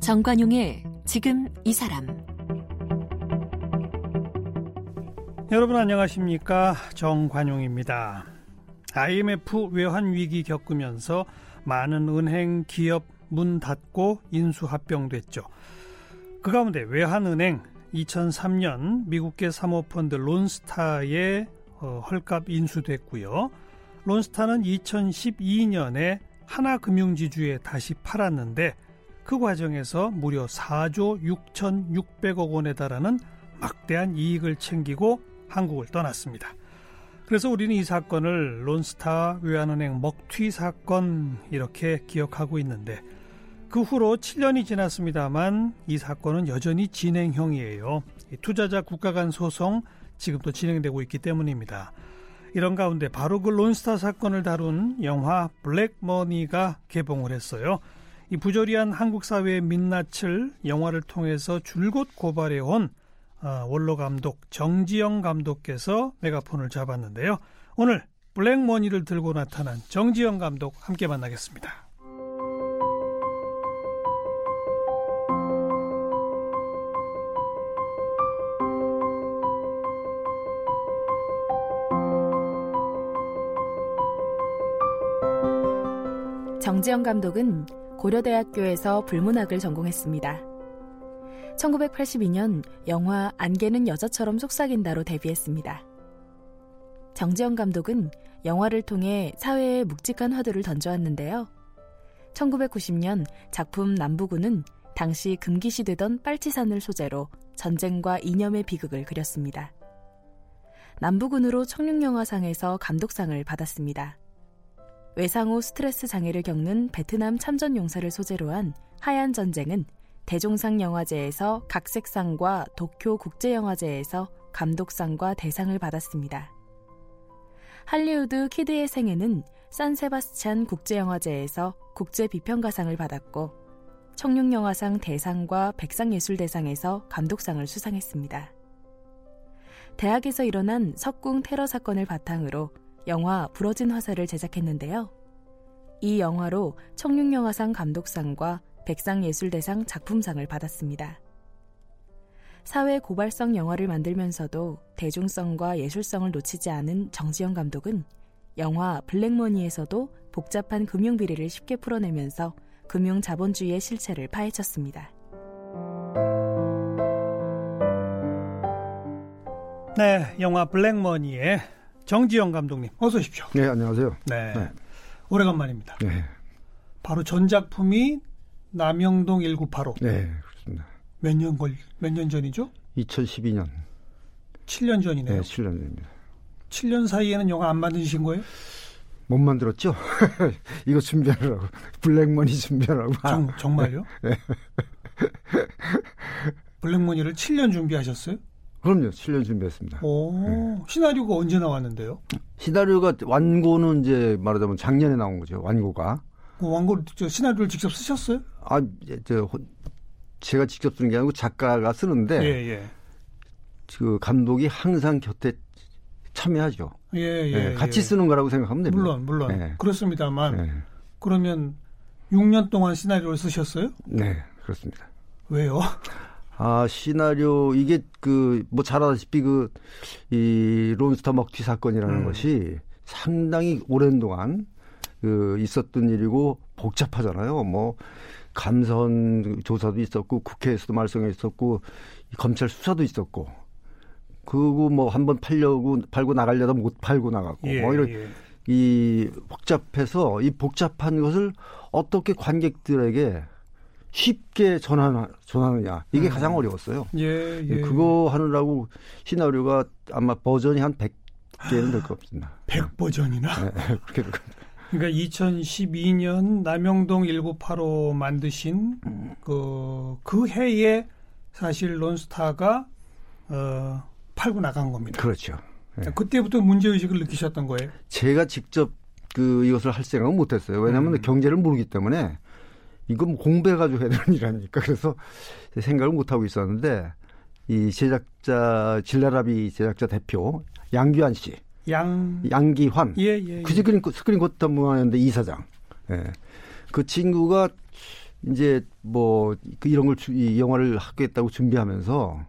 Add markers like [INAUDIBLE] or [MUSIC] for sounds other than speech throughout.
정관용의 지금 이 사람 여러분 안녕하십니까 정관용입니다. IMF 외환 위기 겪으면서 많은 은행 기업 문 닫고 인수 합병됐죠. 그 가운데 외환은행 2003년 미국계 사모펀드 론스타에 어, 헐값 인수됐고요. 론스타는 2012년에 하나금융지주에 다시 팔았는데 그 과정에서 무려 4조 6,600억 원에 달하는 막대한 이익을 챙기고 한국을 떠났습니다. 그래서 우리는 이 사건을 론스타 외환은행 먹튀 사건 이렇게 기억하고 있는데 그 후로 7년이 지났습니다만 이 사건은 여전히 진행형이에요. 투자자 국가 간 소송 지금도 진행되고 있기 때문입니다. 이런 가운데 바로 그 론스타 사건을 다룬 영화 블랙머니가 개봉을 했어요. 이 부조리한 한국 사회의 민낯을 영화를 통해서 줄곧 고발해온 어, 원로 감독 정지영 감독께서 메가폰을 잡았는데요. 오늘 블랙머니를 들고 나타난 정지영 감독 함께 만나겠습니다. 정지영 감독은 고려대학교에서 불문학을 전공했습니다. 1982년 영화 안개는 여자처럼 속삭인다로 데뷔했습니다. 정지영 감독은 영화를 통해 사회에 묵직한 화두를 던져왔는데요. 1990년 작품 남부군은 당시 금기시되던 빨치산을 소재로 전쟁과 이념의 비극을 그렸습니다. 남부군으로 청룡영화상에서 감독상을 받았습니다. 외상 후 스트레스 장애를 겪는 베트남 참전 용사를 소재로 한 하얀 전쟁은 대종상 영화제에서 각색상과 도쿄 국제영화제에서 감독상과 대상을 받았습니다. 할리우드 키드의 생애는 산세바스찬 국제영화제에서 국제비평가상을 받았고 청룡영화상 대상과 백상예술대상에서 감독상을 수상했습니다. 대학에서 일어난 석궁 테러 사건을 바탕으로 영화 부러진 화살을 제작했는데요. 이 영화로 청룡영화상 감독상과 백상예술대상 작품상을 받았습니다. 사회 고발성 영화를 만들면서도 대중성과 예술성을 놓치지 않은 정지영 감독은 영화 블랙머니에서도 복잡한 금융 비리를 쉽게 풀어내면서 금융 자본주의의 실체를 파헤쳤습니다. 네, 영화 블랙머니의 정지영 감독님 어서 오십시오. 네, 안녕하세요. 네. 네. 오래간만입니다. 네. 바로 전작품이 남영동 1985. 네, 그렇습니다. 몇 년 걸, 몇 년 전이죠? 2012년. 7년 전이네요. 네, 7년 전입니다. 7년 사이에는 영화 안 만드신 거예요? 못 만들었죠? [LAUGHS] 이거 준비하라고. 블랙머니 준비하라고. 정, 정말요? [LAUGHS] 네. 블랙머니를 7년 준비하셨어요? 그럼요. 7년 준비했습니다. 오, 네. 시나리오가 언제 나왔는데요? 시나리오가 완고는 이제 말하자면 작년에 나온 거죠. 완고가. 그 완고 저 시나리오를 직접 쓰셨어요? 아, 저 제가 직접 쓰는 게 아니고 작가가 쓰는데 예, 예. 그 감독이 항상 곁에 참여하죠. 예, 예, 예 같이 예. 쓰는 거라고 생각하면 됩니다. 물론, 물론. 예. 그렇습니다만 그러면 6년 동안 시나리오를 쓰셨어요? 네, 그렇습니다. 왜요? [LAUGHS] 아, 시나리오, 이게 그, 뭐 잘 아다시피 그, 이 론스터 먹튀 사건이라는 음. 것이 상당히 오랜 동안 그 있었던 일이고 복잡하잖아요. 뭐, 감선 조사도 있었고, 국회에서도 말썽이 있었고, 검찰 수사도 있었고, 그거 뭐 한번 팔려고, 팔고 나가려다 못 팔고 나가고, 예, 뭐 이런, 예. 이 복잡해서 이 복잡한 것을 어떻게 관객들에게 쉽게 전하나, 전하느냐. 이게 음. 가장 어려웠어요. 예, 예. 그거 하느라고 시나리오가 아마 버전이 한 100개는 될 것 같습니다. 100버전이나? 네, 그렇게 될 겁니다. 그러니까 2012년 남영동 1985 만드신 그, 그 해에 사실 론스타가 어, 팔고 나간 겁니다. 그렇죠. 네. 그때부터 문제의식을 느끼셨던 거예요? 제가 직접 그 이것을 할 생각은 못 했어요. 왜냐하면 음. 경제를 모르기 때문에 이건 뭐 공부해가지고 해야 되는 일 아닙니까? 그래서 생각을 못 하고 있었는데 이 제작자 질라라비 제작자 대표 양규환 씨, 양 양기환, 예, 예, 예. 그 스크린 스크린 쿼터문화연대 이사장. 예. 그 친구가 이제 뭐 그 이런 걸 주- 이 영화를 하겠다고 준비하면서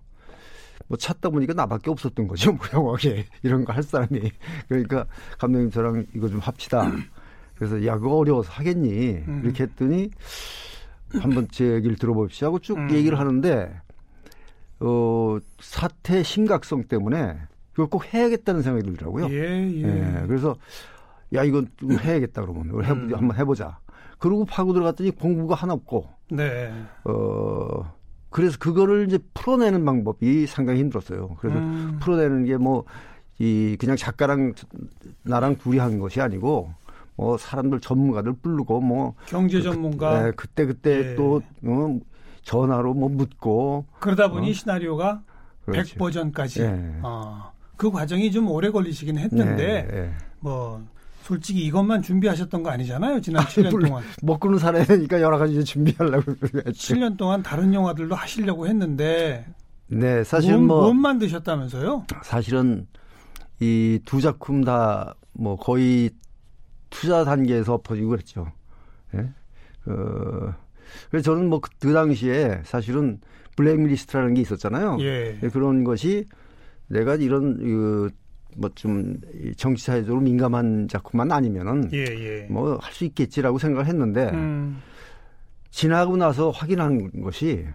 뭐 찾다 보니까 나밖에 없었던 거죠. 뭐 영화에 [LAUGHS] 이런 거 할 사람이. 그러니까 감독님 저랑 이거 좀 합시다. 그래서 야 그거 어려워서 하겠니? 음. 이렇게 했더니 한번 제 얘기를 들어봅시다 하고 쭉 음. 얘기를 하는데 어 사태 심각성 때문에 그걸 꼭 해야겠다는 생각이 들더라고요. 예, 예. 예, 그래서 야 이건 좀 해야겠다 그러면 이걸 해, 음. 한번 해보자. 그러고 파고 들어갔더니 공부가 하나 없고 네. 어 그래서 그거를 이제 풀어내는 방법이 상당히 힘들었어요. 그래서 음. 풀어내는 게 뭐 이 그냥 작가랑 나랑 둘이 한 것이 아니고 뭐 사람들 전문가들 부르고 뭐 경제 전문가 네, 그때 그때 예. 또 어, 전화로 뭐 묻고 그러다 보니 어. 시나리오가 그렇지. 100 버전까지. 예. 어, 그 과정이 좀 오래 걸리시긴 했는데 예, 예. 뭐 솔직히 이것만 준비하셨던 거 아니잖아요. 지난 [LAUGHS] 아니, 7년 물론 동안. 먹고는 살아야 되니까 여러 가지 준비하려고 그랬지. 7년 동안 다른 영화들도 하시려고 했는데 네, 사실은 몸, 뭐몸 만드셨다면서요? 사실은 이 두 작품 다 뭐 거의 투자 단계에서 엎어지고 그랬죠. 예? 어, 그래서 저는 뭐 그 당시에 사실은 블랙리스트라는 게 있었잖아요. 예. 그런 것이 내가 이런 그 뭐좀 정치 사회적으로 민감한 작품만 아니면은 예, 예. 뭐할 수 있겠지라고 생각을 했는데 음, 지나고 나서 확인한 것이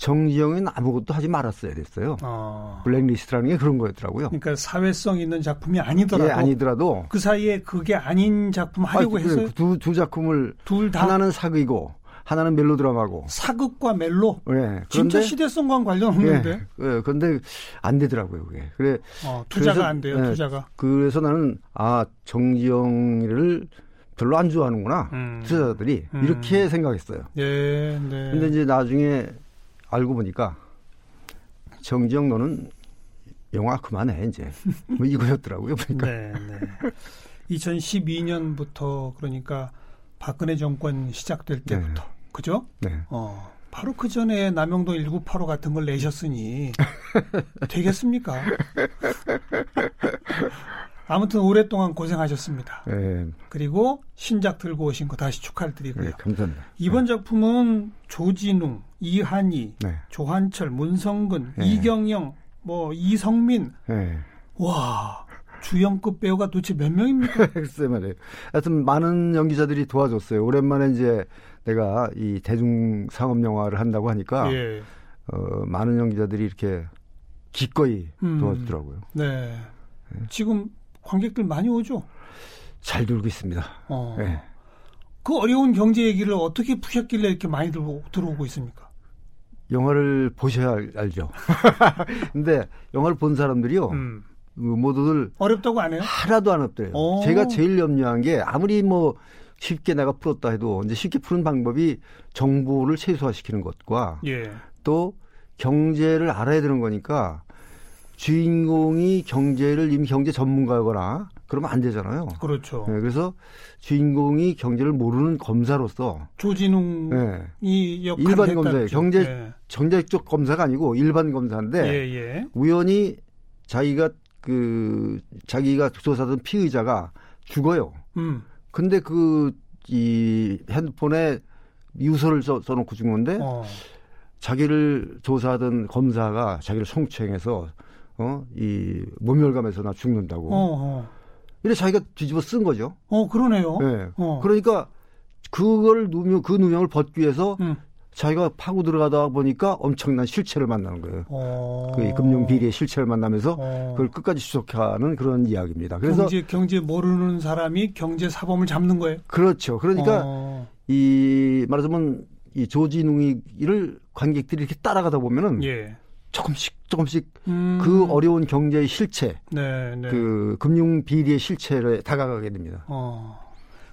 정지영은 아무것도 하지 말았어야 됐어요. 어. 블랙리스트라는 게 그런 거였더라고요. 그러니까 사회성 있는 작품이 아니더라도 예, 아니더라도 그 사이에 그게 아닌 작품 하려고 아, 그- 해서 두, 두 작품을 둘 다 하나는 사극이고 하나는 멜로드라마고. 사극과 멜로 예. 진짜 그런데 시대성과는 관련 없는데 예, 예, 그런데 안 되더라고요, 그게. 그래 어, 투자가 그래서, 안 돼요. 예, 투자가. 그래서 나는 아, 정지영을 별로 안 좋아하는구나. 음. 투자자들이 음. 이렇게 생각했어요. 예, 네. 근데 이제 나중에 알고 보니까 정지영 너는 영화 그만해 이제 뭐 이거였더라고요. 그러니까 네, 네. 2012년부터 그러니까 박근혜 정권 시작될 때부터 그죠? 네. 어. 바로 그 전에 남영동 1985 같은 걸 내셨으니 되겠습니까? [LAUGHS] 아무튼 오랫동안 고생하셨습니다. 예, 그리고 신작 들고 오신 거 다시 축하드리고요. 예, 감사합니다. 이번 작품은 조진웅, 이한희, 네. 조한철, 문성근, 네. 이경영, 뭐 이성민, 예. 와 주연급 배우가 도대체 몇 명입니까? [LAUGHS] 글쎄 말이에요. 하여튼 많은 연기자들이 도와줬어요. 오랜만에 이제 내가 이 대중 상업 영화를 한다고 하니까 예, 어, 많은 연기자들이 이렇게 기꺼이 음. 도와주더라고요. 네. 지금 관객들 많이 오죠. 잘 놀고 있습니다. 어. 예. 그 어려운 경제 얘기를 어떻게 푸셨길래 이렇게 많이 들어, 들어오고 있습니까? 영화를 보셔야 알- 알죠. [LAUGHS] 근데 영화를 본 사람들이요. 음. 그 모두들 어렵다고 안 해요? 하나도 안 없대요. 오. 제가 제일 염려한 게 아무리 뭐 쉽게 내가 풀었다 해도 이제 쉽게 푸는 방법이 정보를 최소화시키는 것과 예. 또 경제를 알아야 되는 거니까 주인공이 경제를 이미 경제 전문가거나 그러면 안 되잖아요. 그렇죠. 네, 그래서 주인공이 경제를 모르는 검사로서 조진웅이 네, 역할을 일반 검사예요. 경제- 예. 정책적 검사가 아니고 일반 검사인데 예, 예. 우연히 자기가 그 자기가 조사하던 피의자가 죽어요. 음. 근데 그 이 핸드폰에 유서를 써, 써놓고 죽는데 어. 자기를 조사하던 검사가 자기를 성추행해서 어 이 모멸감에서 나 죽는다고. 어, 어. 이래 자기가 뒤집어 쓴 거죠. 어, 그러네요. 예. 어. 그러니까 그걸 누명 그 누명을 벗기 위해서 음. 자기가 파고 들어가다 보니까 엄청난 실체를 만나는 거예요. 어. 그 금융 비리의 실체를 만나면서 어. 그걸 끝까지 추적하는 그런 이야기입니다. 그래서 경제 경제 모르는 사람이 경제 사범을 잡는 거예요. 그렇죠. 그러니까 어. 이 말하자면 이 조진웅이를 관객들이 이렇게 따라가다 보면은 예. 조금씩 조금씩 음. 그 어려운 경제의 실체, 네, 네. 그 금융 비리의 실체를 다가가게 됩니다. 어.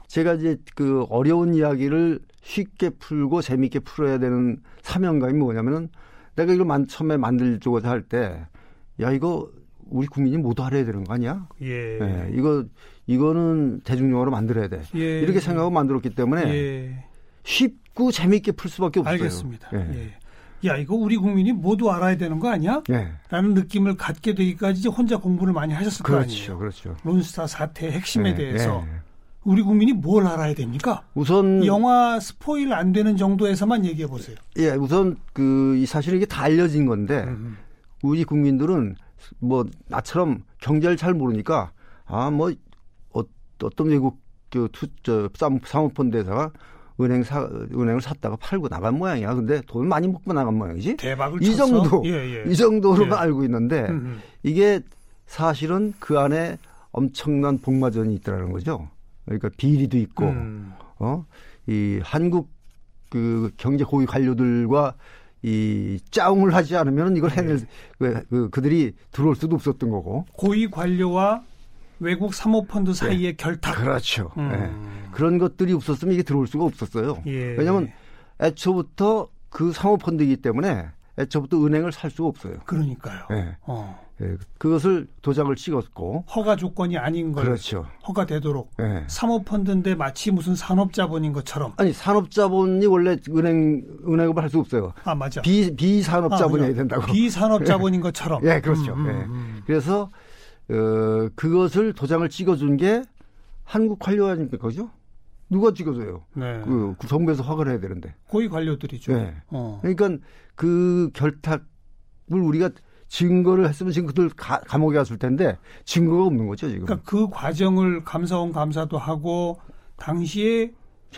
제가 이제 그 어려운 이야기를 쉽게 풀고 재미있게 풀어야 되는 사명감이 뭐냐면은 내가 이걸 만, 처음에 만들고자 할 때 야 이거 우리 국민이 모두 알아야 되는 거 아니야? 예. 예, 이거 이거는 대중영화로 만들어야 돼. 예. 이렇게 생각하고 만들었기 때문에 예. 쉽고 재미있게 풀 수밖에 없어요. 알겠습니다. 예. 예. 야 이거 우리 국민이 모두 알아야 되는 거 아니야? 예. 라는 느낌을 갖게 되기까지 이제 혼자 공부를 많이 하셨을 거 그렇죠, 아니에요. 그렇죠. 론스타 사태의 핵심에 예, 대해서 예. 우리 국민이 뭘 알아야 됩니까? 우선 영화 spoil 안 되는 정도에서만 얘기해 보세요. 예, 우선 그이 사실은 이게 다 알려진 건데 음. 우리 국민들은 뭐 나처럼 경제를 잘 모르니까 아 뭐 어, 어떤 외국 그 투 저 사모펀드에다가 은행 사 은행을 샀다가 팔고 나간 모양이야. 근데 돈 많이 먹고 나간 모양이지. 대박을 이 쳤어? 정도 예, 예. 이 정도로만 예. 알고 있는데 음, 음. 이게 사실은 그 안에 엄청난 복마전이 있더라는 거죠. 그러니까 비리도 있고 음. 어? 이 한국 그 경제 고위 관료들과 이 짜웅을 하지 않으면 이걸 해낼 그, 그, 그들이 들어올 수도 없었던 거고. 고위 관료와 외국 사모펀드 사이의 결탁. 그렇죠. 음. 예. 그런 것들이 없었으면 이게 들어올 수가 없었어요. 예. 왜냐하면 애초부터 그 사모펀드이기 때문에 애초부터 은행을 살 수가 없어요. 그러니까요. 예. 어. 예. 그것을 도장을 찍었고. 허가 조건이 아닌 걸 그렇죠. 허가되도록 예. 사모펀드인데 마치 무슨 산업자본인 것처럼. 아니 산업자본이 원래 은행 은행업을 할 수 없어요. 아 맞아. 비 비산업자본이어야 아, 된다고. 비산업자본인 것처럼. [LAUGHS] 예, 그렇죠. 음, 음, 예. 음. 그래서 어, 그것을 도장을 찍어준 게 한국 관료 아닙니까, 그죠? 누가 찍어줘요? 네. 그, 그 정부에서 허가를 해야 되는데. 고위 관료들이죠. 네. 어. 그러니까 그 결탁을 우리가 증거를 했으면 지금 그들 가, 감옥에 갔을 텐데 증거가 없는 거죠 지금. 그러니까 그 과정을 감사원 감사도 하고 당시에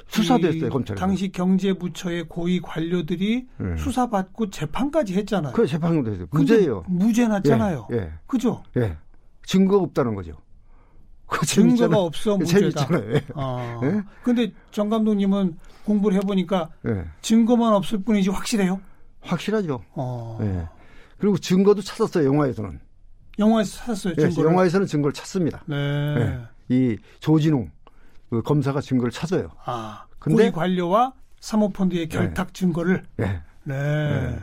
수사도 이 했어요 검찰에서. 당시 경제부처의 고위 관료들이 네. 수사받고 재판까지 했잖아요. 그 재판도 했어요. 무죄예요. 무죄 났잖아요. 예, 예, 그죠? 예. 증거가 없다는 거죠. 그거 증거가. 없어 무죄다. 재밌잖아요. 예. 아. 예? 근데 정 감독님은 공부를 해보니까 예. 증거만 없을 뿐이지 확실해요. 확실하죠. 어. 예. 그리고 증거도 찾았어요 영화에서는. 영화에서 찾았어요. 예, 증거를. 영화에서는 증거를 찾습니다. 네. 예. 이 조진웅 그 검사가 증거를 찾아요. 아. 근데- 고위 관료와 사모펀드의 결탁 증거를. 예. 네.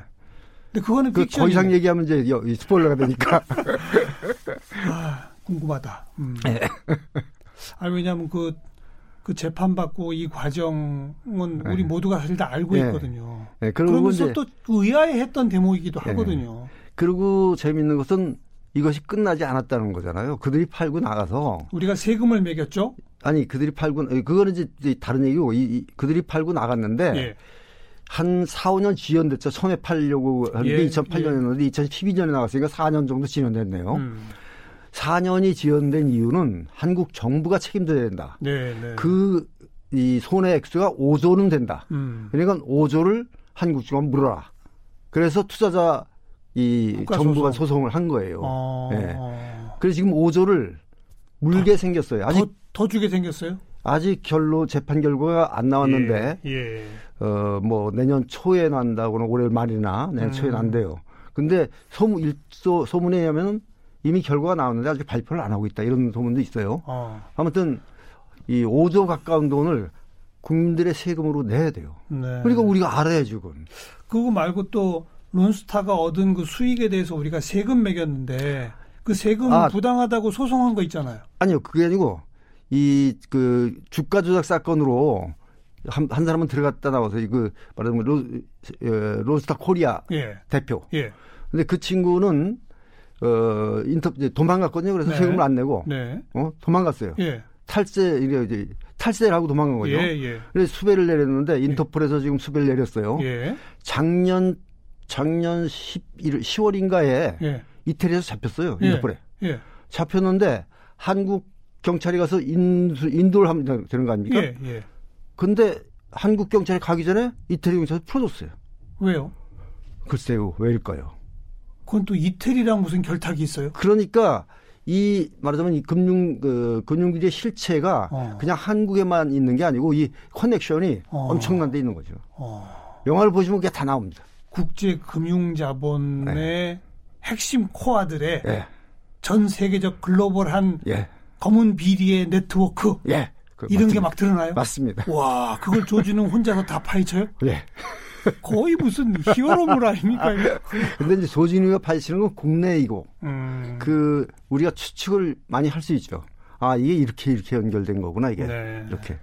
근데 그거는 그. 더 이상 얘기하면 이제 스포일러가 되니까. [LAUGHS] 아, 궁금하다. 음. [LAUGHS] 예. 아 왜냐하면 그, 그 재판 받고 이 과정은 네. 우리 모두가 사실 다 알고 예. 있거든요. 예, 그리고 그러면서 또 의아해했던 대목이기도 예. 하거든요. 그리고 재밌는 것은 이것이 끝나지 않았다는 거잖아요. 그들이 팔고 나가서 우리가 세금을 매겼죠. 아니 그들이 팔고 에, 그거는 이제 다른 얘기고 이, 이- 그들이 팔고 나갔는데 예. 한 4, 5년 지연됐죠. 처음에 팔려고 하는데 예, 2008년이었는데 2012년에 나갔으니까 4년 정도 지연됐네요. 음. 4년이 지연된 이유는 한국 정부가 책임져야 된다. 네, 네. 그이 손해 액수가 5조는 된다. 음. 그러니까 5조를 한국 정부가 물어라. 그래서 투자자 이 국가 정부가 소송. 소송을 한 거예요. 어, 예. 어. 그래서 지금 5조를 물게 생겼어요. 아직 더, 더 주게 생겼어요? 아직 결로 재판 결과가 안 나왔는데 예. 예. 어뭐 내년 초에 난다고는 올해 말이나 내년 초에 음. 난대요. 근데 소문 일소 소문에 의하면 이미 결과가 나왔는데 아직 발표를 안 하고 있다 이런 소문도 있어요. 어. 아무튼 이 5조 가까운 돈을 국민들의 세금으로 내야 돼요. 네. 그러니까 우리가 알아야지 그건. 그거 말고 또 론스타가 얻은 그 수익에 대해서 우리가 세금 매겼는데 그 세금 아. 부당하다고 소송한 거 있잖아요. 아니요, 그게 아니고 이 그 주가 조작 사건으로 한, 한 사람은 들어갔다 나와서 이그 말하자면 로, 에, 로스타 코리아 예. 대표. 예. 근데 그 친구는 어 인터 이제 도망갔거든요. 그래서 네. 세금을 안 내고 네. 어 도망갔어요. 예. 탈세 이게 이제 탈세를 하고 도망간 거죠. 예, 예. 그래서 수배를 내렸는데 인터폴에서 지금 수배를 내렸어요. 예. 작년 작년 11월 10월인가에 예. 이태리에서 잡혔어요. 예. 인터폴에. 예. 잡혔는데 한국 경찰이 가서 인수, 인도를 하면 되는 거 아닙니까? 예. 예. 근데 한국 경찰이 가기 전에 이태리 경찰이 풀어줬어요. 왜요? 글쎄요, 왜일까요? 그건 또 이태리랑 무슨 결탁이 있어요? 그러니까 이 말하자면 이 금융 그 금융기의 실체가 어. 그냥 한국에만 있는 게 아니고 이 커넥션이 어. 엄청난 데 있는 거죠. 어. 영화를 보시면 그게 다 나옵니다. 국제 금융 자본의 핵심 코어들의 예, 전 세계적 글로벌한 예, 검은 비리의 네트워크 예. 그 이런 게. 막 드러나요? 맞습니다. 와, 그걸 조지는 혼자서 다 파헤쳐요? 예. 거의 무슨 히어로물 아닙니까? 근데 이제 조진우가 파헤치는 건 국내이고 음, 그 우리가 추측을 많이 할 수 있죠. 아 이게 이렇게 이렇게 연결된 거구나 이게 네. 이렇게.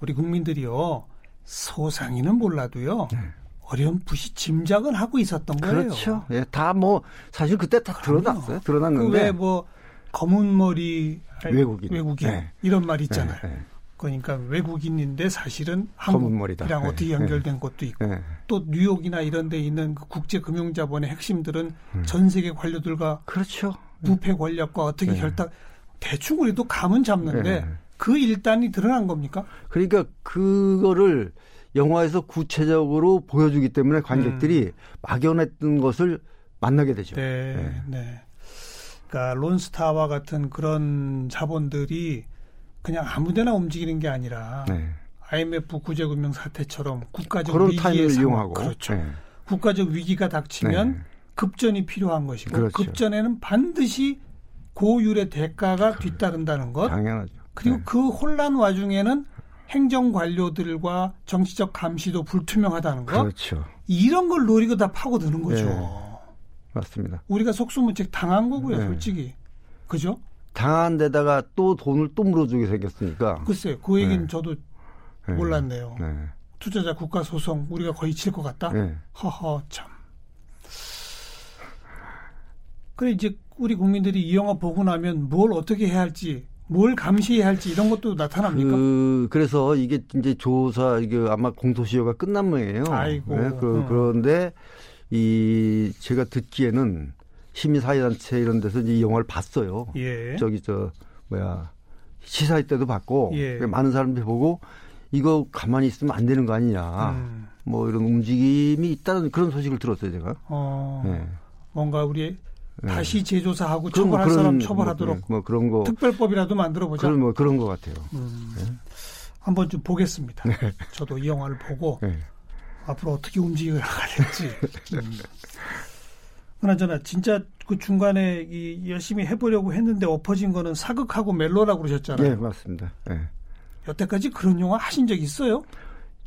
우리 국민들이요 소상히는 몰라도요 네. 어렴풋이 짐작은 하고 있었던 거예요. 그렇죠. 예, 다 뭐 사실 그때 다 드러났어요. 드러났는데 그 왜 뭐 검은 머리 외국인, 외국인 네. 이런 말 있잖아요. 네, 네. 그러니까 외국인인데 사실은. 한국이랑 어떻게 네, 연결된 것도 있고 네. 또 뉴욕이나 이런 데 있는 그 국제 금융자본의 핵심들은 음. 전 세계 관료들과 그렇죠. 부패 권력과 어떻게 네. 결탁 대충 우리도 감은 잡는데 네. 그 일단이 드러난 겁니까? 그러니까 그거를 영화에서 구체적으로 보여주기 때문에 관객들이 막연했던 것을 만나게 되죠. 음. 네, 네. 그러니까 론스타와 같은 그런 자본들이 그냥 아무데나 움직이는 게 아니라 네. IMF 구제금융 사태처럼 국가적 상황, 이용하고 그렇죠. 네. 국가적 위기가 닥치면 네. 급전이 필요한 것이고 그렇죠. 급전에는 반드시 고율의 대가가 뒤따른다는 것 당연하죠. 그리고 네. 그 혼란 와중에는 행정 관료들과 정치적 감시도 불투명하다는 것 그렇죠. 이런 걸 노리고 다 파고드는 거죠. 네. 맞습니다. 우리가 속수무책 당한 거고요, 네. 솔직히. 그죠? 당한 데다가 또 돈을 또 물어주게 생겼으니까. 글쎄, 그 얘기는 네. 저도 네. 몰랐네요. 네. 투자자 국가 소송 우리가 거의 칠 것 같다. 네. 허허 참. 그래 이제 우리 국민들이 이 영화 보고 나면 뭘 어떻게 해야 할지, 뭘 감시해야 할지 이런 것도 나타납니까? 그, 그래서 이게 이제 조사, 이게 아마 공소시효가 끝난 모양이에요. 아이고. 네, 그, 음. 그런데 이 제가 듣기에는 시민사회단체 이런 데서 이 영화를 봤어요. 예. 저기 저 뭐야 시사회 때도 봤고 예. 많은 사람들이 보고 이거 가만히 있으면 안 되는 거 아니냐. 음. 뭐 이런 움직임이 있다는 그런 소식을 들었어요 제가. 어, 네. 뭔가 우리 네. 다시 재조사하고 뭐 처벌할 그런 사람 뭐, 처벌하도록 네, 뭐 그런 거 특별법이라도 만들어 보자. 그런 뭐 그런 거 같아요. 음. 한번 좀 보겠습니다. 저도 이 영화를 보고 네. 앞으로 어떻게 움직여 될지. [LAUGHS] 음. 그나저나 진짜 그 중간에 이 열심히 해보려고 했는데 엎어진 거는 사극하고 멜로라고 그러셨잖아요. 네 맞습니다. 네. 여태까지 그런 영화 하신 적 있어요?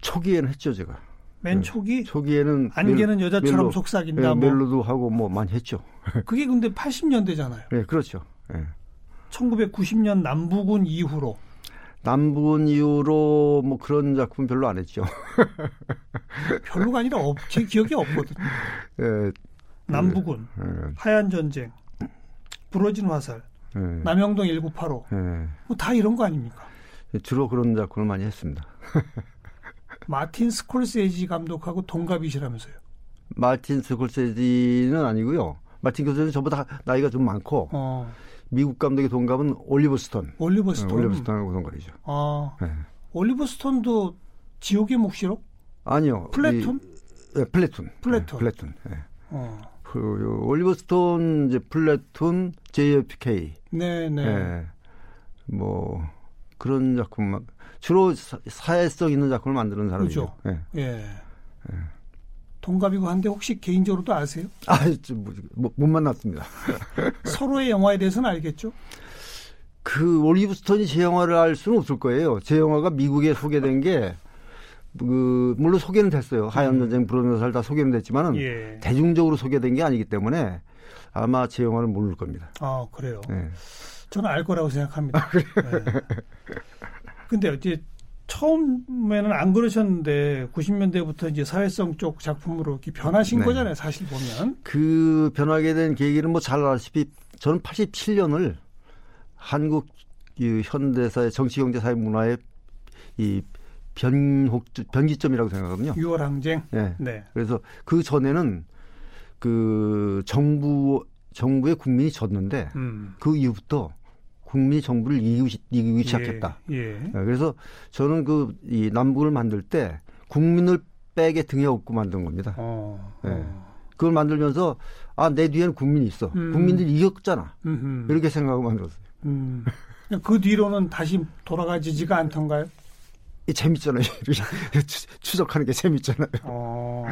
초기에는 했죠 제가. 맨 네. 초기 초기에는 안개는 멜- 여자처럼 멜로, 속삭인다. 예, 뭐 멜로도 하고 뭐 많이 했죠. [LAUGHS] 그게 근데 80년대잖아요. 예, 그렇죠. 예. 1990년 남부군 이후로 남북은 이후로 뭐 그런 작품 별로 안 했죠. [LAUGHS] 별로가 아니라 없, 제 기억에 없거든요. 예, 남부군, 예, 하얀 전쟁, 부러진 화살, 예, 남영동 1985, 예. 뭐다 이런 거 아닙니까? 주로 그런 작품을 많이 했습니다. [LAUGHS] 마틴 스콜세지 감독하고 동갑이시라면서요. 마틴 스콜세지는 아니고요. 마틴 스콜세지는 저보다 나이가 좀 많고 어, 미국 감독의 동갑은 올리버 스톤. 올리버 예, 스톤. 올리버 스톤하고 동갑이죠. 아, 예. 올리버 스톤도 지옥의 묵시록? 아니요. 플래툰? 이, 예, 플래툰. 플래툰. 예, 플래툰. 예. 어, 그, 요, 올리버 스톤 이제 플래툰 JFK. 네, 네. 예. 뭐 그런 작품만 주로 사, 사회성 있는 작품을 만드는 사람이죠. 그죠. 예. 예. 동갑이고 한데 혹시 개인적으로도 아세요? 아, 좀 뭐, 뭐, 못 만났습니다. [LAUGHS] 서로의 영화에 대해서는 알겠죠? 그 올리브 스톤이 제 영화를 알 수는 없을 거예요. 제 영화가 미국에 소개된 게 그, 물론 소개는 됐어요. 하얀 전쟁, 불어는 살다 소개는 됐지만은 음. 예. 대중적으로 소개된 게 아니기 때문에 아마 제 영화를 모를 겁니다. 아, 그래요. 예. 저는 알 거라고 생각합니다. 네. 근데 이제 처음에는 안 그러셨는데 90년대부터 이제 사회성 쪽 작품으로 이렇게 변하신 네. 거잖아요. 사실 보면. 그 변하게 된 계기는 뭐 잘 아시다시피 저는 87년을 한국 이 현대사의 정치 경제 사회 문화의 이 변곡 변기점이라고 생각하거든요. 6월 항쟁. 예. 네. 그래서 그 전에는 그 정부 정부의 국민이 졌는데 음. 그 이후부터 국민이 정부를 이기기, 시- 이기기 시작했다. 예. 예. 예, 그래서 저는 그 이 남북을 만들 때 국민을 백에 등에 업고 만든 겁니다. 어. 예. 어. 그걸 만들면서 아 내 뒤에는 국민이 있어. 음. 국민들이 이겼잖아. 음흠. 이렇게 생각하고 만들었어요. 음. 그 뒤로는 다시 돌아가지지가 않던가요? 이 재밌잖아요. [LAUGHS] 추- 추적하는 게 재밌잖아요. 어.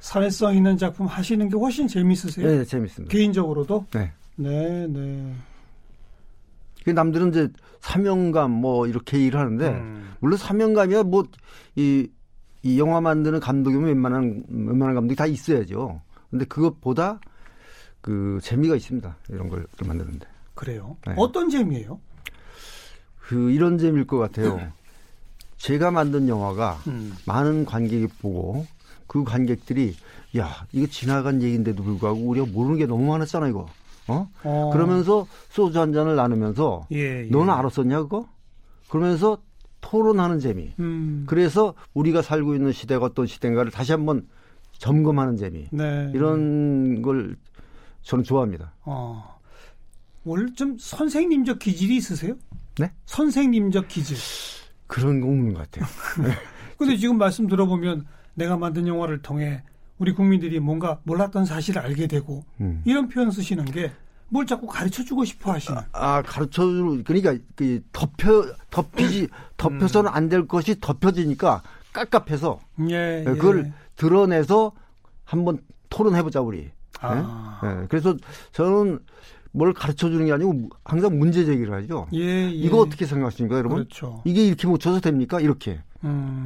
사회성 있는 작품 하시는 게 훨씬 재밌으세요? 네, 재밌습니다. 개인적으로도? 네. 네, 네. 그 남들은 이제 사명감 뭐 이렇게 일을 하는데 음. 물론 사명감이야 뭐이 이 영화 만드는 감독이면 웬만한 웬만한 감독이 다 있어야죠. 근데 그것보다 그 재미가 있습니다. 이런 걸 만드는데. 그래요. 네. 어떤 재미예요? 그 이런 재미일 것 같아요. [LAUGHS] 제가 만든 영화가 음. 많은 관객이 보고 그 관객들이 야 이거 지나간 얘기인데도 불구하고 우리가 모르는 게 너무 많았잖아 이거. 어? 어. 그러면서 소주 한 잔을 나누면서 예, 예. 너는 알았었냐 그거? 그러면서 토론하는 재미. 음. 그래서 우리가 살고 있는 시대가 어떤 시대인가를 다시 한번 점검하는 재미. 네. 이런 걸 저는 좋아합니다. 어. 원래 좀 선생님적 기질이 있으세요? 네? 선생님적 기질. 그런 거 없는 것 같아요. [LAUGHS] 근데 지금 말씀 들어보면 내가 만든 영화를 통해 우리 국민들이 뭔가 몰랐던 사실을 알게 되고 음. 이런 표현 쓰시는 게 뭘 자꾸 가르쳐 주고 싶어 하시는. 아 가르쳐 주 그러니까 그 덮여 덮이지 덮여서는 안 될 것이 덮여지니까 깝깝해서 예, 예. 그걸 드러내서 한번 토론해 보자 우리. 아. 예? 예. 그래서 저는 뭘 가르쳐 주는 게 아니고 항상 문제 제기를 하죠. 예, 예. 이거 어떻게 생각하십니까, 여러분? 그렇죠. 이게 이렇게 못 쳐서 됩니까? 이렇게. 음.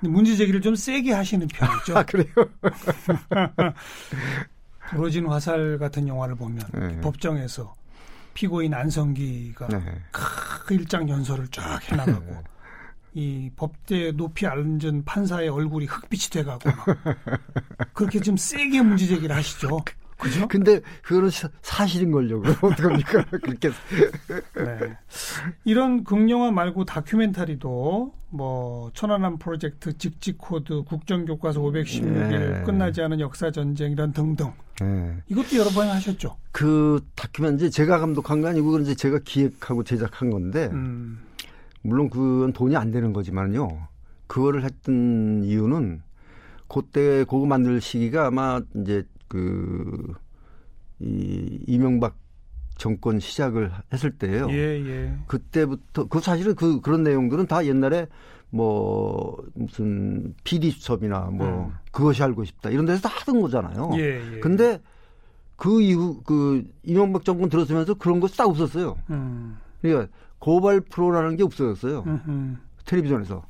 문제 제기를 좀 세게 하시는 편이죠. [LAUGHS] 아 그래요? [LAUGHS] 부러진 화살 같은 영화를 보면 네. 법정에서 피고인 안성기가 네. 그 일장 연설을 쫙 해나가고 이 법대 높이 앉은 판사의 얼굴이 흑빛이 돼가고 막 [LAUGHS] 그렇게 좀 세게 문제 제기를 하시죠. 그죠? 근데 그거는 사- 사실인 걸요. 어떡합니까? [LAUGHS] 그렇게. 네. 이런 극영화 말고 다큐멘터리도 뭐 천안함 프로젝트 직직코드 국정교과서 516일 네. 끝나지 않은 역사 전쟁 이런 등등 예. 이것도 여러 번 하셨죠. 그 다큐멘터리 제가 감독한 거 아니고 이제 제가 기획하고 제작한 건데 음. 물론 그건 돈이 안 되는 거지만요. 그거를 했던 이유는 그때 그거 만들 시기가 아마 이제 그 이 이명박 정권 시작을 했을 때예요. 예, 예. 그때부터 그 사실은 그 그런 내용들은 다 옛날에 뭐 무슨 PD 수첩이나 뭐 음. 그것이 알고 싶다 이런 데서 다 하던 거잖아요. 예, 예. 근데 그 이후 그 이명박 정권 들어서면서 그런 거 싹 없었어요. 음. 그러니까 고발 프로라는 게 없어졌어요. 음흠. 텔레비전에서.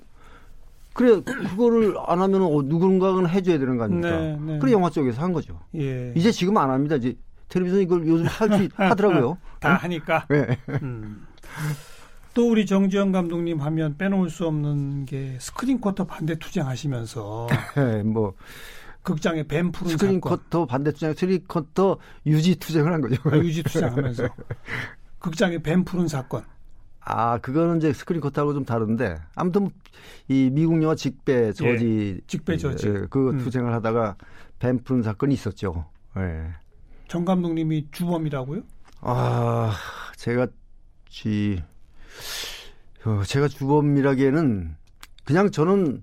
그래 그거를 안 하면 어, 누군가는 해줘야 되는 거 아닙니까? 네, 네. 그래 영화 쪽에서 한 거죠. 예. 이제 지금 안 합니다. 이제 텔레비전 이걸 요즘 할수 [LAUGHS] 하더라고요. 다 하니까. 네. 음. 또 우리 정지영 감독님 하면 빼놓을 수 없는 게 스크린 쿼터 반대 투쟁하시면서 네, [LAUGHS] 뭐 극장에 뱀 푼 스크린 사건 쿼터 반대 투쟁, 스크린 쿼터 유지 투쟁을 한 거죠. 아, 유지 투쟁하면서 [LAUGHS] 극장에 뱀 푼 사건. 아, 그거는 이제 스크린 쿼터하고 좀 다른데 아무튼 이 미국 영화 직배 저지 직배 저지. 예, 그 음. 투쟁을 하다가 뱀 푸른 사건이 있었죠. 예. 정 감독님이 주범이라고요? 아, 제가 지 어, 제가 주범이라기에는 그냥 저는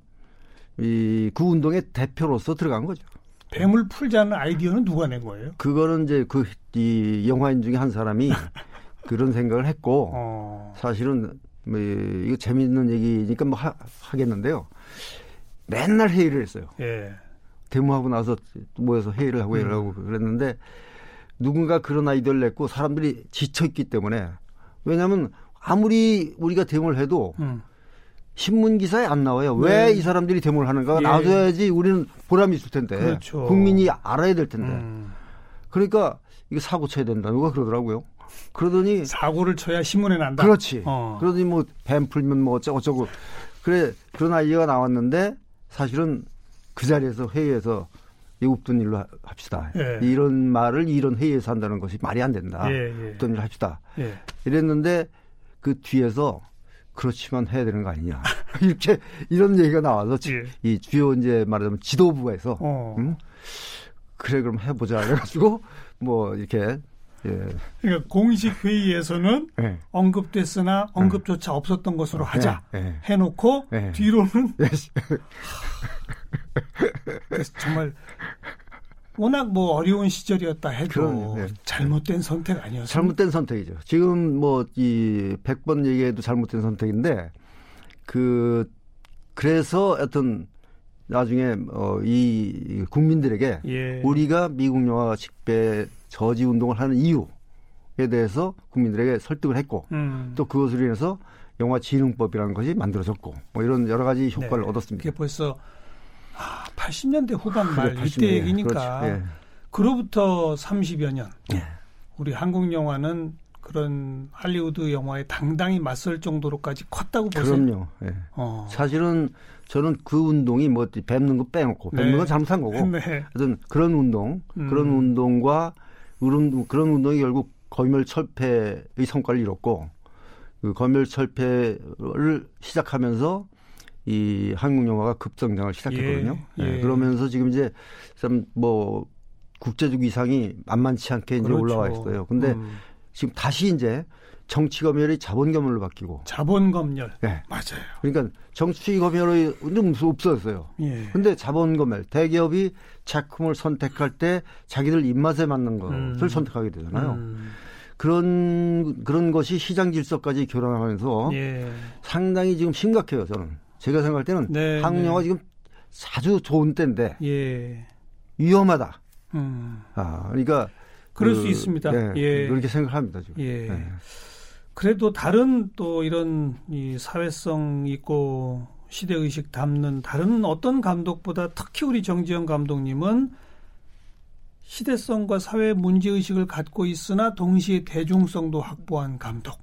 이 그 운동의 대표로서 들어간 거죠. 뱀을 풀자는 아이디어는 누가 낸 거예요? 그거는 이제 그 이 영화인 중에 한 사람이 [LAUGHS] 그런 생각을 했고 어. 사실은 뭐 이거 재밌는 얘기니까 뭐 하, 하겠는데요. 맨날 회의를 했어요. 예. 데모하고 나서 모여서 회의를 하고 회의를 하고 그랬는데 누군가 그런 아이디어를 냈고 사람들이 지쳐 있기 때문에 왜냐하면 아무리 우리가 데모를 해도 음. 신문 기사에 안 나와요. 네. 왜이 사람들이 데모를 하는가 예. 나와줘야지 우리는 보람이 있을 텐데 그렇죠. 국민이 알아야 될 텐데 음. 그러니까 이거 사고 쳐야 된다 누가 그러더라고요. 그러더니 사고를 쳐야 신문에 난다. 그렇지. 어. 그러더니 뭐 뱀 풀면 뭐 어쩌고 어쩌고 그래 그런 아이디어가 나왔는데 사실은 그 자리에서 회의에서 이 없던 일로 하- 합시다. 예. 이런 말을 이런 회의에서 한다는 것이 말이 안 된다. 예, 예. 일을 합시다. 예. 이랬는데 그 뒤에서 그렇지만 해야 되는 거 아니냐. [LAUGHS] 이렇게 이런 얘기가 나와서 지- 예. 이 주요 이제 말하자면 지도부에서 어. 음? 그래 그럼 해보자 [LAUGHS] 그래가지고 뭐 이렇게 예. 그러니까 공식 회의에서는 예. 언급됐으나 언급조차 없었던 것으로 하자 예, 예. 해놓고 예. 뒤로는 [LAUGHS] 예. 정말 워낙 뭐 어려운 시절이었다 해도 그럼요, 네. 잘못된 선택 아니었어요. 잘못된 선택이죠. 지금 뭐 이 100번 얘기해도 잘못된 선택인데 그 그래서 어떤 나중에 어 이 국민들에게 예. 우리가 미국 영화 직배 저지 운동을 하는 이유에 대해서 국민들에게 설득을 했고 음. 또 그것으로 인해서 영화 진흥법이라는 것이 만들어졌고 뭐 이런 여러 가지 효과를 네. 얻었습니다. 그게 벌써 아, 80년대 후반 그래, 말80 이때 년. 얘기니까 그렇죠. 예. 그로부터 30여 년 예. 우리 한국 영화는 그런 할리우드 영화에 당당히 맞설 정도로까지 컸다고 보세요. 그럼요. 예. 어. 사실은 저는 그 운동이 뭐 밟는 거 빼놓고 네. 밟는 건 잘못한 거고 [LAUGHS] 네. 하여튼 그런 운동 음. 그런 운동과 그런 그런 운동이 결국 검열철폐의 성과를 이뤘고 그 검열철폐를 시작하면서 이 한국 영화가 급성장을 시작했거든요. 예, 예. 예, 그러면서 지금 이제 참뭐 국제적 위상이 만만치 않게 이제 그렇죠. 올라와 있어요. 근데 음. 지금 다시 이제 정치 검열이 자본 검열로 바뀌고 자본 검열. 예. 맞아요. 그러니까 정치 검열이 좀 없어졌어요. 예. 근데 자본 검열 대기업이 작품을 선택할 때 자기들 입맛에 맞는 것을 음. 선택하게 되잖아요. 음. 그런 그런 것이 시장 질서까지 교란하면서 예. 상당히 지금 심각해요. 저는 제가 생각할 때는 네, 한국 네. 영화 지금 아주 좋은 때인데 예. 위험하다. 음. 아, 그러니까 그럴 수 있습니다. 예, 예. 그렇게 생각합니다 지금. 예. 예. 그래도 다른 또 이런 이 사회성 있고 시대 의식 담는 다른 어떤 감독보다 특히 우리 정지영 감독님은 시대성과 사회 문제 의식을 갖고 있으나 동시에 대중성도 확보한 감독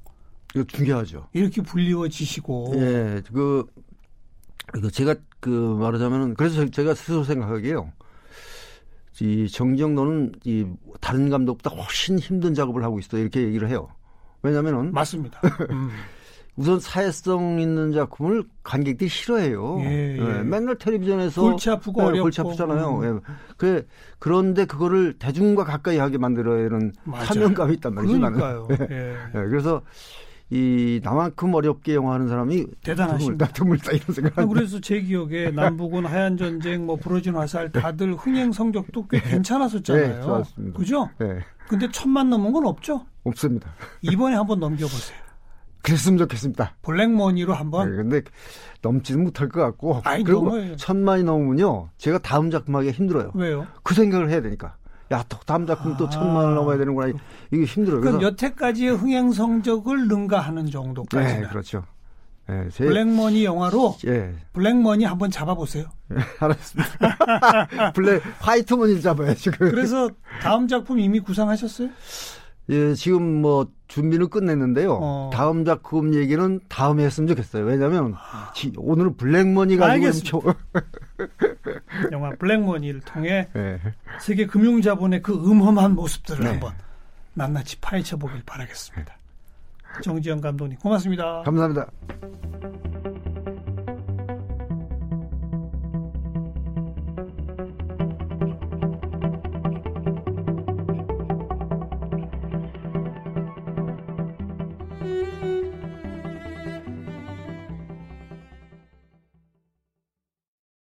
이거 중요하죠. 이렇게 불리워지시고 예, 그, 그 제가 그 말하자면은 그래서 제가 스스로 생각하기에요. 이 정지영 너는 이 다른 감독보다 훨씬 힘든 작업을 하고 있어 이렇게 얘기를 해요. 왜냐면은 맞습니다. [LAUGHS] 음. 우선 사회성 있는 작품을 관객들이 싫어해요. 예, 예. 맨날 텔레비전에서 골치 아프고 예, 어렵고 골치 아프잖아요. 음. 예. 그 그런데 그거를 대중과 가까이 하게 만들어야 하는. 사명감이 있단 말이죠. 그러니까요. [LAUGHS] 예. 예, 그래서 이 나만큼 어렵게 영화하는 사람이 대단하십니다. 드물다 이런 생각. 아, 그래서 제 기억에 남북은 하얀 전쟁, 뭐 부러진 화살 다들 흥행 성적도 꽤 [LAUGHS] 괜찮았었잖아요. 네, 좋았습니다. 그죠? 네, 근데 천만 넘은 건 없죠? 없습니다. 이번에 한번 넘겨보세요. 그랬으면 좋겠습니다. 블랙머니로 네, 한번. 근데 넘지는 못할 것 같고. 아이, 그리고 너무- 천만이 넘으면요, 제가 다음 작품 하기 힘들어요. 왜요? 그 생각을 해야 되니까. 야, 또 다음 작품 또 아. 천만을 넘어야 되는구나. 이게 힘들어요. 그럼 여태까지의 흥행 성적을 능가하는 정도까지는. 네, 그렇죠. 네, 제, 블랙머니 영화로 예, 블랙머니 한번 잡아보세요. 알았습니다. [LAUGHS] black white money를 잡아요 지금. 그래서 다음 작품 이미 구상하셨어요? 예, 지금 뭐 준비는 끝냈는데요. 어. 다음 작품 얘기는 다음에 했으면 좋겠어요. 왜냐하면 지- 오늘은 블랙머니 가지고 알겠습니다. 좀 [LAUGHS] 영화 블랙머니를 통해 예. 세계 금융자본의 그 음험한 모습들을 네. 한번 낱낱이 파헤쳐 보길 바라겠습니다. 정지영 감독님 고맙습니다. 감사합니다.